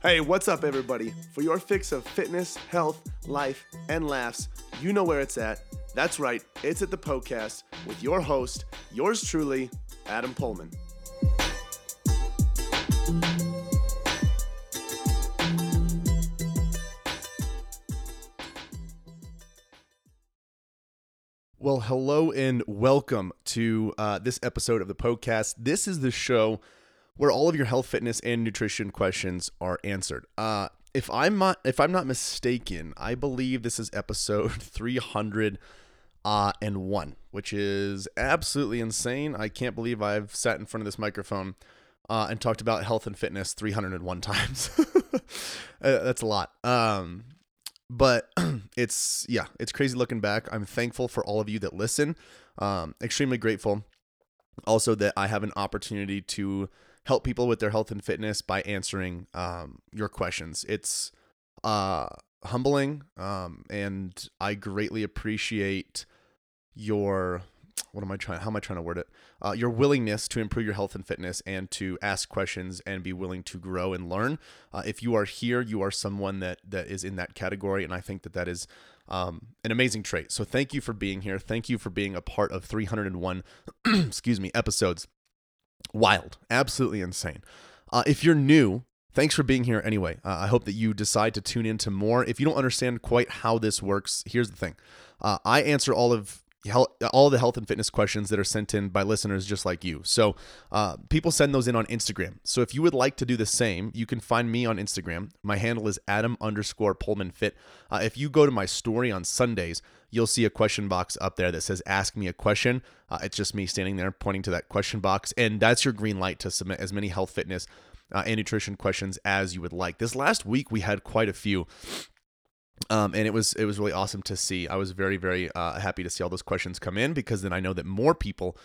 Hey, what's up, everybody? For your fix of fitness, health, life, and laughs, you know where it's at. That's right, it's at the Poecast with your host, yours truly, Adam Poehlmann. Well, hello and welcome to uh, this episode of the Poecast. This is the show where all of your health, fitness, and nutrition questions are answered. Uh, if I'm not if I'm not mistaken, I believe this is episode 300 uh, and one, which is absolutely insane. I can't believe I've sat in front of this microphone uh, and talked about health and fitness 301 times. Uh, that's a lot. Um, but it's yeah, it's crazy looking back. I'm thankful for all of you that listen. Um, extremely grateful. Also that I have an opportunity to help people with their health and fitness by answering um, your questions. It's uh, humbling, um, and I greatly appreciate your what am I trying? How am I trying to word it? Uh, your willingness to improve your health and fitness and to ask questions and be willing to grow and learn. Uh, if you are here, you are someone that that is in that category, and I think that that is um, an amazing trait. So thank you for being here. Thank you for being a part of 301, excuse me, episodes. Wild, absolutely insane. Uh, if you're new, thanks for being here anyway. Uh, I hope that you decide to tune into more. If you don't understand quite how this works, here's the thing uh, I answer all of all the health and fitness questions that are sent in by listeners just like you. So uh, people send those in on Instagram. So if you would like to do the same, you can find me on Instagram. My handle is Adam underscore Poehlmann Fit. Uh, if you go to my story on Sundays, you'll see a question box up there that says "Ask me a question." Uh, it's just me standing there pointing to that question box, and that's your green light to submit as many health, fitness, uh, and nutrition questions as you would like. This last week we had quite a few. Um, and it was it was really awesome to see. I was very very uh, happy to see all those questions come in because then I know that more people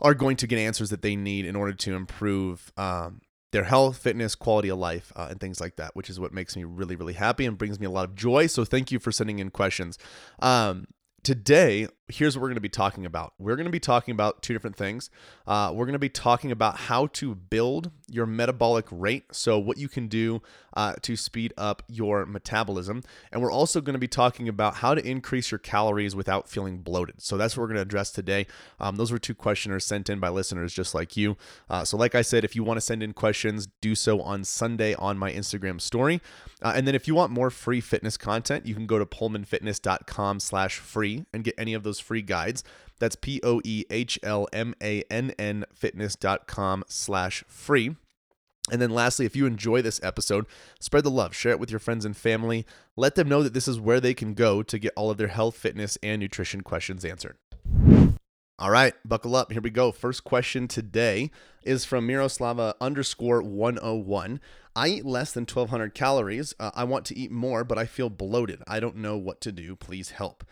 are going to get answers that they need in order to improve um, their health, fitness, quality of life, uh, and things like that, which is what makes me really really happy and brings me a lot of joy. So thank you for sending in questions. Um, today, here's what we're going to be talking about. We're going to be talking about two different things. Uh, we're going to be talking about how to build your metabolic rate, so what you can do uh, to speed up your metabolism. And we're also going to be talking about how to increase your calories without feeling bloated. So that's what we're going to address today. Um, those were two questioners sent in by listeners just like you. Uh, so, like I said, if you want to send in questions, do so on Sunday on my Instagram story. Uh, and then if you want more free fitness content, you can go to poehlmannfitness.com slash free and get any of those those free guides. That's P O E H L M A N N fitness.com slash free. And then lastly, if you enjoy this episode, spread the love, share it with your friends and family. Let them know that this is where they can go to get all of their health, fitness, and nutrition questions answered. All right, buckle up. Here we go. First question today is from Miroslava underscore 101. I eat less than 1,200 calories. Uh, I want to eat more, but I feel bloated. I don't know what to do. Please help.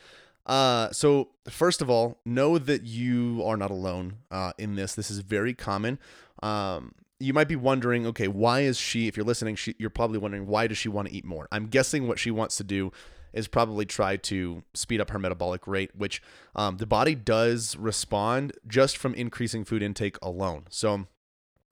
Uh, so first of all, know that you are not alone uh, in this. This is very common. Um, you might be wondering, okay, why is she? If you're listening, she, you're probably wondering why does she want to eat more? I'm guessing what she wants to do is probably try to speed up her metabolic rate, which um, the body does respond just from increasing food intake alone. So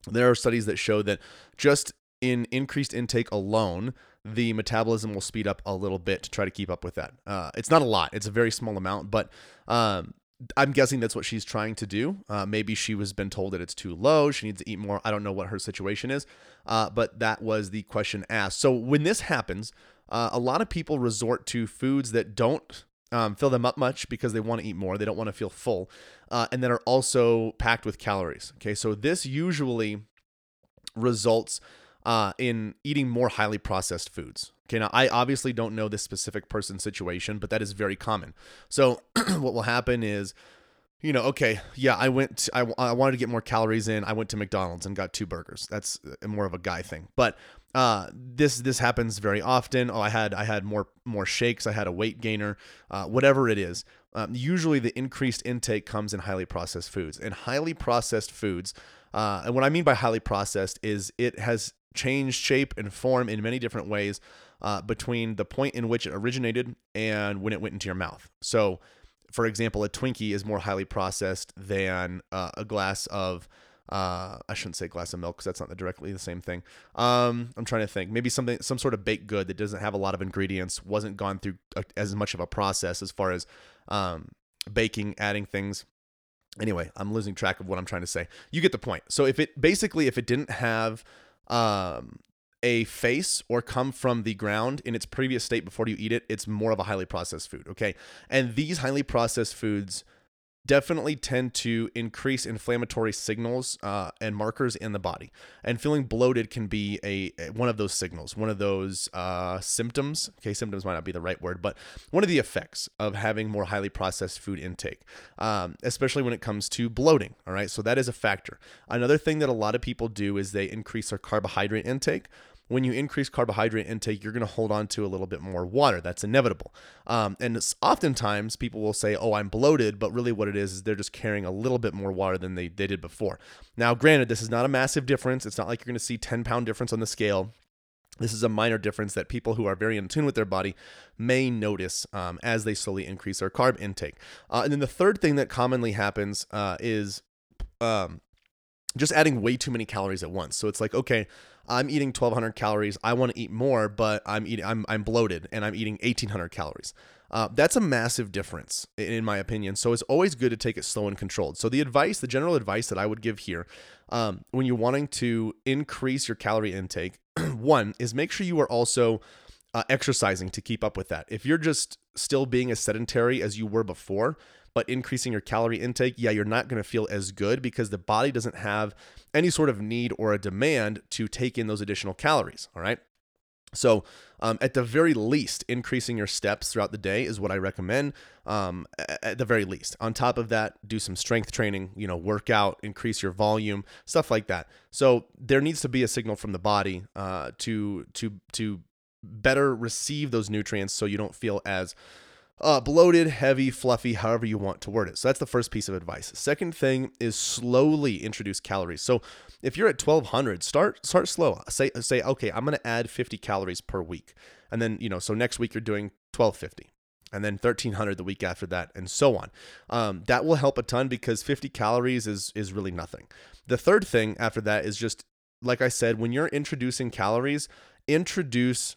there are studies that show that just in increased intake alone, the metabolism will speed up a little bit to try to keep up with that. Uh, it's not a lot; it's a very small amount, but um, I'm guessing that's what she's trying to do. Uh, maybe she was been told that it's too low; she needs to eat more. I don't know what her situation is, uh, but that was the question asked. So when this happens, uh, a lot of people resort to foods that don't um, fill them up much because they want to eat more. They don't want to feel full, uh, and that are also packed with calories. Okay, so this usually results uh, in eating more highly processed foods. Okay, now I obviously don't know this specific person's situation, but that is very common. So what will happen is, you know, okay, yeah, I went, I, I wanted to get more calories in. I went to McDonald's and got two burgers. That's uh, more of a guy thing, but uh, this this happens very often. Oh, I had I had more more shakes. I had a weight gainer. Uh, whatever it is. Um, usually, the increased intake comes in highly processed foods, and highly processed foods. Uh, and what I mean by highly processed is it has changed shape and form in many different ways uh, between the point in which it originated and when it went into your mouth. So, for example, a Twinkie is more highly processed than uh, a glass of uh, I shouldn't say glass of milk because that's not directly the same thing. Um, I'm trying to think. Maybe something, some sort of baked good that doesn't have a lot of ingredients, wasn't gone through a, as much of a process as far as um, baking, adding things. Anyway, I'm losing track of what I'm trying to say. You get the point. So if it basically, if it didn't have um, a face or come from the ground in its previous state before you eat it, it's more of a highly processed food. Okay. And these highly processed foods definitely tend to increase inflammatory signals uh, and markers in the body. And feeling bloated can be a, a one of those signals, one of those uh, symptoms. Okay, symptoms might not be the right word, but one of the effects of having more highly processed food intake, um, especially when it comes to bloating. All right, so that is a factor. Another thing that a lot of people do is they increase their carbohydrate intake when you increase carbohydrate intake, you're going to hold on to a little bit more water. That's inevitable. Um, and oftentimes people will say, oh, I'm bloated, but really what it is is they're just carrying a little bit more water than they, they did before. Now, granted, this is not a massive difference. It's not like you're going to see 10 pound difference on the scale. This is a minor difference that people who are very in tune with their body may notice um, as they slowly increase their carb intake. Uh, and then the third thing that commonly happens uh, is um, just adding way too many calories at once. So it's like, okay, I'm eating 1200 calories. I want to eat more, but I'm eating I'm I'm bloated and I'm eating 1800 calories. Uh, that's a massive difference in my opinion. So it's always good to take it slow and controlled. So the advice, the general advice that I would give here, um, when you're wanting to increase your calorie intake, one is make sure you are also uh, exercising to keep up with that. If you're just still being as sedentary as you were before, but increasing your calorie intake, yeah, you're not going to feel as good because the body doesn't have any sort of need or a demand to take in those additional calories. All right. So, um, at the very least, increasing your steps throughout the day is what I recommend. Um, at the very least, on top of that, do some strength training. You know, work out, increase your volume, stuff like that. So there needs to be a signal from the body uh, to to to better receive those nutrients, so you don't feel as uh, bloated, heavy, fluffy, however you want to word it. So that's the first piece of advice. Second thing is slowly introduce calories. So if you're at 1200, start start slow. Say say okay, I'm going to add 50 calories per week. And then, you know, so next week you're doing 1250 and then 1300 the week after that and so on um, that will help a ton because 50 calories is is really nothing the third thing after that is just like i said when you're introducing calories introduce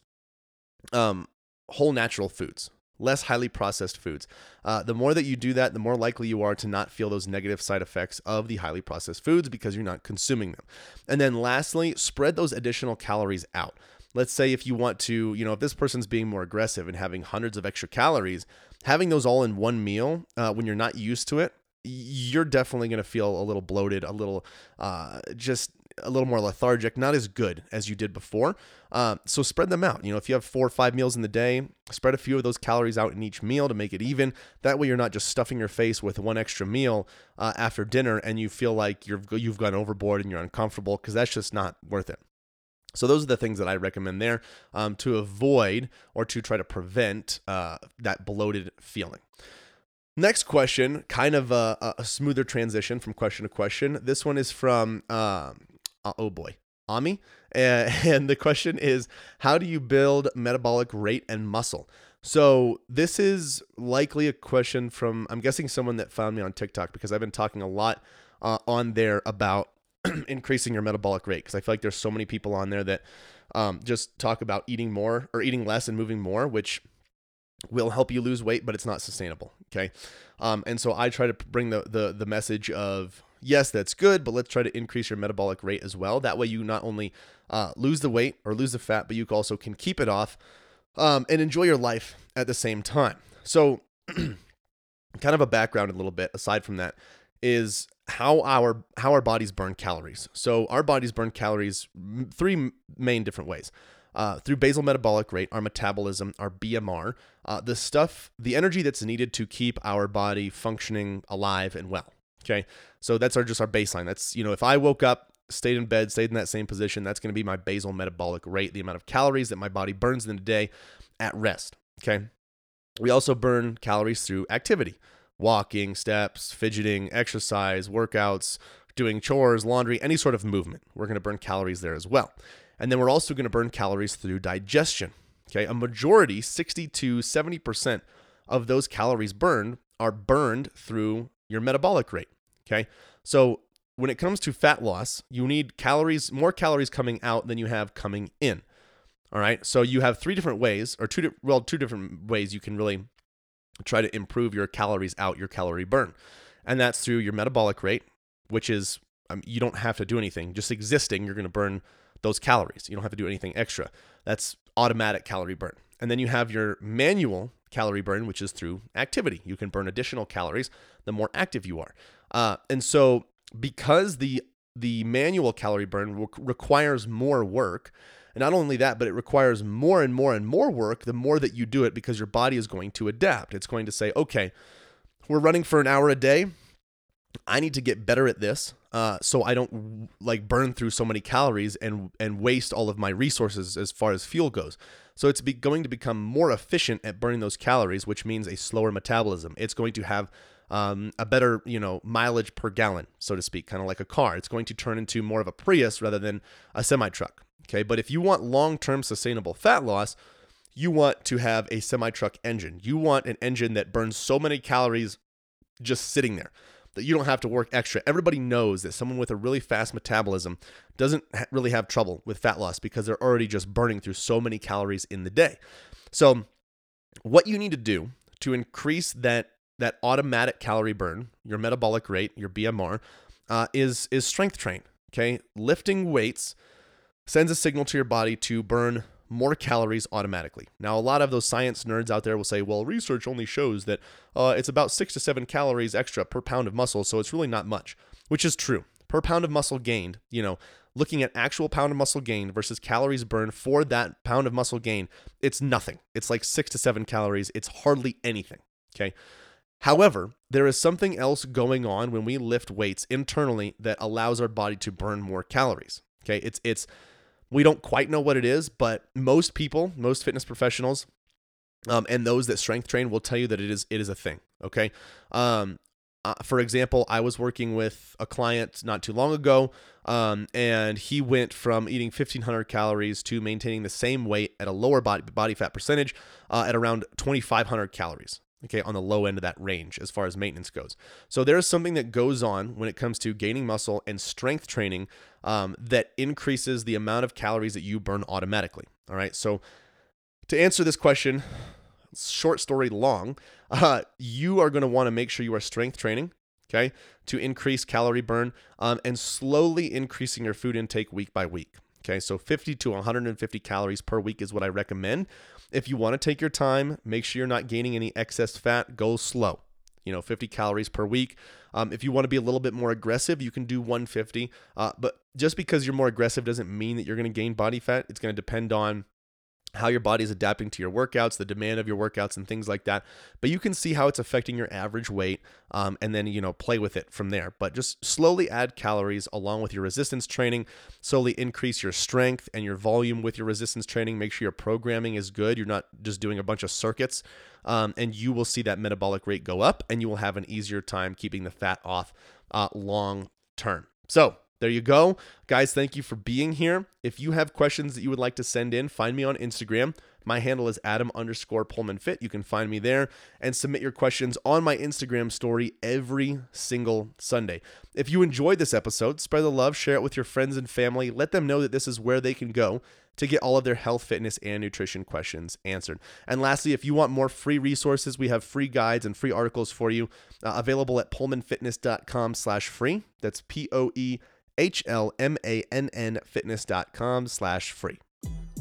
um, whole natural foods less highly processed foods. Uh, the more that you do that, the more likely you are to not feel those negative side effects of the highly processed foods because you're not consuming them. And then lastly, spread those additional calories out. Let's say if you want to, you know, if this person's being more aggressive and having hundreds of extra calories, having those all in one meal uh, when you're not used to it, you're definitely going to feel a little bloated, a little uh, just a little more lethargic, not as good as you did before. Uh, so spread them out. You know, if you have four or five meals in the day, spread a few of those calories out in each meal to make it even. That way, you're not just stuffing your face with one extra meal uh, after dinner, and you feel like you've you've gone overboard and you're uncomfortable because that's just not worth it. So those are the things that I recommend there um, to avoid or to try to prevent uh, that bloated feeling. Next question, kind of a, a, smoother transition from question to question. This one is from um, uh, oh boy, Ami. Uh, and the question is how do you build metabolic rate and muscle? So, this is likely a question from, I'm guessing, someone that found me on TikTok because I've been talking a lot uh, on there about increasing your metabolic rate because I feel like there's so many people on there that um, just talk about eating more or eating less and moving more, which will help you lose weight, but it's not sustainable. Okay. Um, and so I try to bring the, the, the message of yes, that's good, but let's try to increase your metabolic rate as well. That way, you not only uh, lose the weight or lose the fat, but you also can keep it off um, and enjoy your life at the same time. So, kind of a background a little bit aside from that is how our how our bodies burn calories. So our bodies burn calories three main different ways. Uh, through basal metabolic rate, our metabolism, our BMR, uh, the stuff, the energy that's needed to keep our body functioning alive and well. Okay. So that's our just our baseline. That's, you know, if I woke up, stayed in bed, stayed in that same position, that's going to be my basal metabolic rate, the amount of calories that my body burns in a day at rest. Okay. We also burn calories through activity walking, steps, fidgeting, exercise, workouts, doing chores, laundry, any sort of movement. We're going to burn calories there as well. And then we're also going to burn calories through digestion. Okay. A majority, 60 to 70% of those calories burned are burned through your metabolic rate. Okay. So when it comes to fat loss, you need calories, more calories coming out than you have coming in. All right. So you have three different ways, or two, well, two different ways you can really try to improve your calories out, your calorie burn. And that's through your metabolic rate, which is um, you don't have to do anything. Just existing, you're going to burn those calories. You don't have to do anything extra. That's automatic calorie burn. And then you have your manual calorie burn, which is through activity. You can burn additional calories the more active you are. Uh, and so because the the manual calorie burn re- requires more work, and not only that, but it requires more and more and more work the more that you do it because your body is going to adapt. It's going to say, okay, we're running for an hour a day. I need to get better at this, uh, so I don't like burn through so many calories and and waste all of my resources as far as fuel goes. So it's going to become more efficient at burning those calories, which means a slower metabolism. It's going to have um, a better you know mileage per gallon, so to speak, kind of like a car. It's going to turn into more of a Prius rather than a semi truck. Okay, but if you want long term sustainable fat loss, you want to have a semi truck engine. You want an engine that burns so many calories just sitting there that you don't have to work extra. Everybody knows that someone with a really fast metabolism doesn't really have trouble with fat loss because they're already just burning through so many calories in the day. So, what you need to do to increase that that automatic calorie burn, your metabolic rate, your BMR, uh, is is strength train. Okay, lifting weights sends a signal to your body to burn more calories automatically. Now, a lot of those science nerds out there will say, well, research only shows that uh, it's about six to seven calories extra per pound of muscle, so it's really not much, which is true. Per pound of muscle gained, you know, looking at actual pound of muscle gained versus calories burned for that pound of muscle gain, it's nothing. It's like six to seven calories. It's hardly anything. Okay. However, there is something else going on when we lift weights internally that allows our body to burn more calories. Okay. It's, it's, we don't quite know what it is, but most people, most fitness professionals, um, and those that strength train will tell you that it is it is a thing. Okay. Um, uh, for example, I was working with a client not too long ago, um, and he went from eating 1,500 calories to maintaining the same weight at a lower body, body fat percentage uh, at around 2,500 calories okay, on the low end of that range as far as maintenance goes. So there is something that goes on when it comes to gaining muscle and strength training um, that increases the amount of calories that you burn automatically. All right. So to answer this question, short story long, uh, you are going to want to make sure you are strength training. Okay, to increase calorie burn um, and slowly increasing your food intake week by week. Okay, so 50 to 150 calories per week is what I recommend. If you want to take your time, make sure you're not gaining any excess fat, go slow. You know, 50 calories per week. Um, if you want to be a little bit more aggressive, you can do 150. Uh, but just because you're more aggressive doesn't mean that you're going to gain body fat. It's going to depend on how your body is adapting to your workouts, the demand of your workouts, and things like that. But you can see how it's affecting your average weight, um, and then you know play with it from there. But just slowly add calories along with your resistance training. Slowly increase your strength and your volume with your resistance training. Make sure your programming is good. You're not just doing a bunch of circuits, um, and you will see that metabolic rate go up, and you will have an easier time keeping the fat off uh, long term. So there you go. Guys, thank you for being here. If you have questions that you would like to send in, find me on Instagram. My handle is Adam underscore Poehlmann Fit. You can find me there and submit your questions on my Instagram story every single Sunday. If you enjoyed this episode, spread the love, share it with your friends and family. Let them know that this is where they can go to get all of their health, fitness, and nutrition questions answered. And lastly, if you want more free resources, we have free guides and free articles for you uh, available at poehlmannfitness.com slash free. That's P-O-E H-L-M-A-N-N fitness.com slash free.